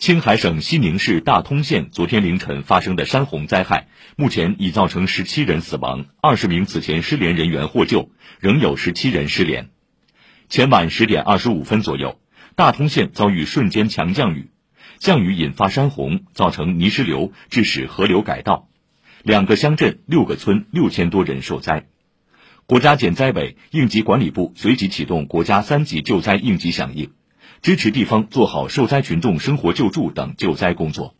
青海省西宁市大通县昨天凌晨发生的山洪灾害，目前已造成十七人死亡，二十名此前失联人员获救，仍有十七人失联。前晚十点二十五分左右，大通县遭遇瞬间强降雨，降雨引发山洪，造成泥石流，致使河流改道，两个乡镇、六个村、六千多人受灾。国家减灾委、应急管理部随即启动国家三级救灾应急响应。支持地方做好受灾群众生活救助等救灾工作。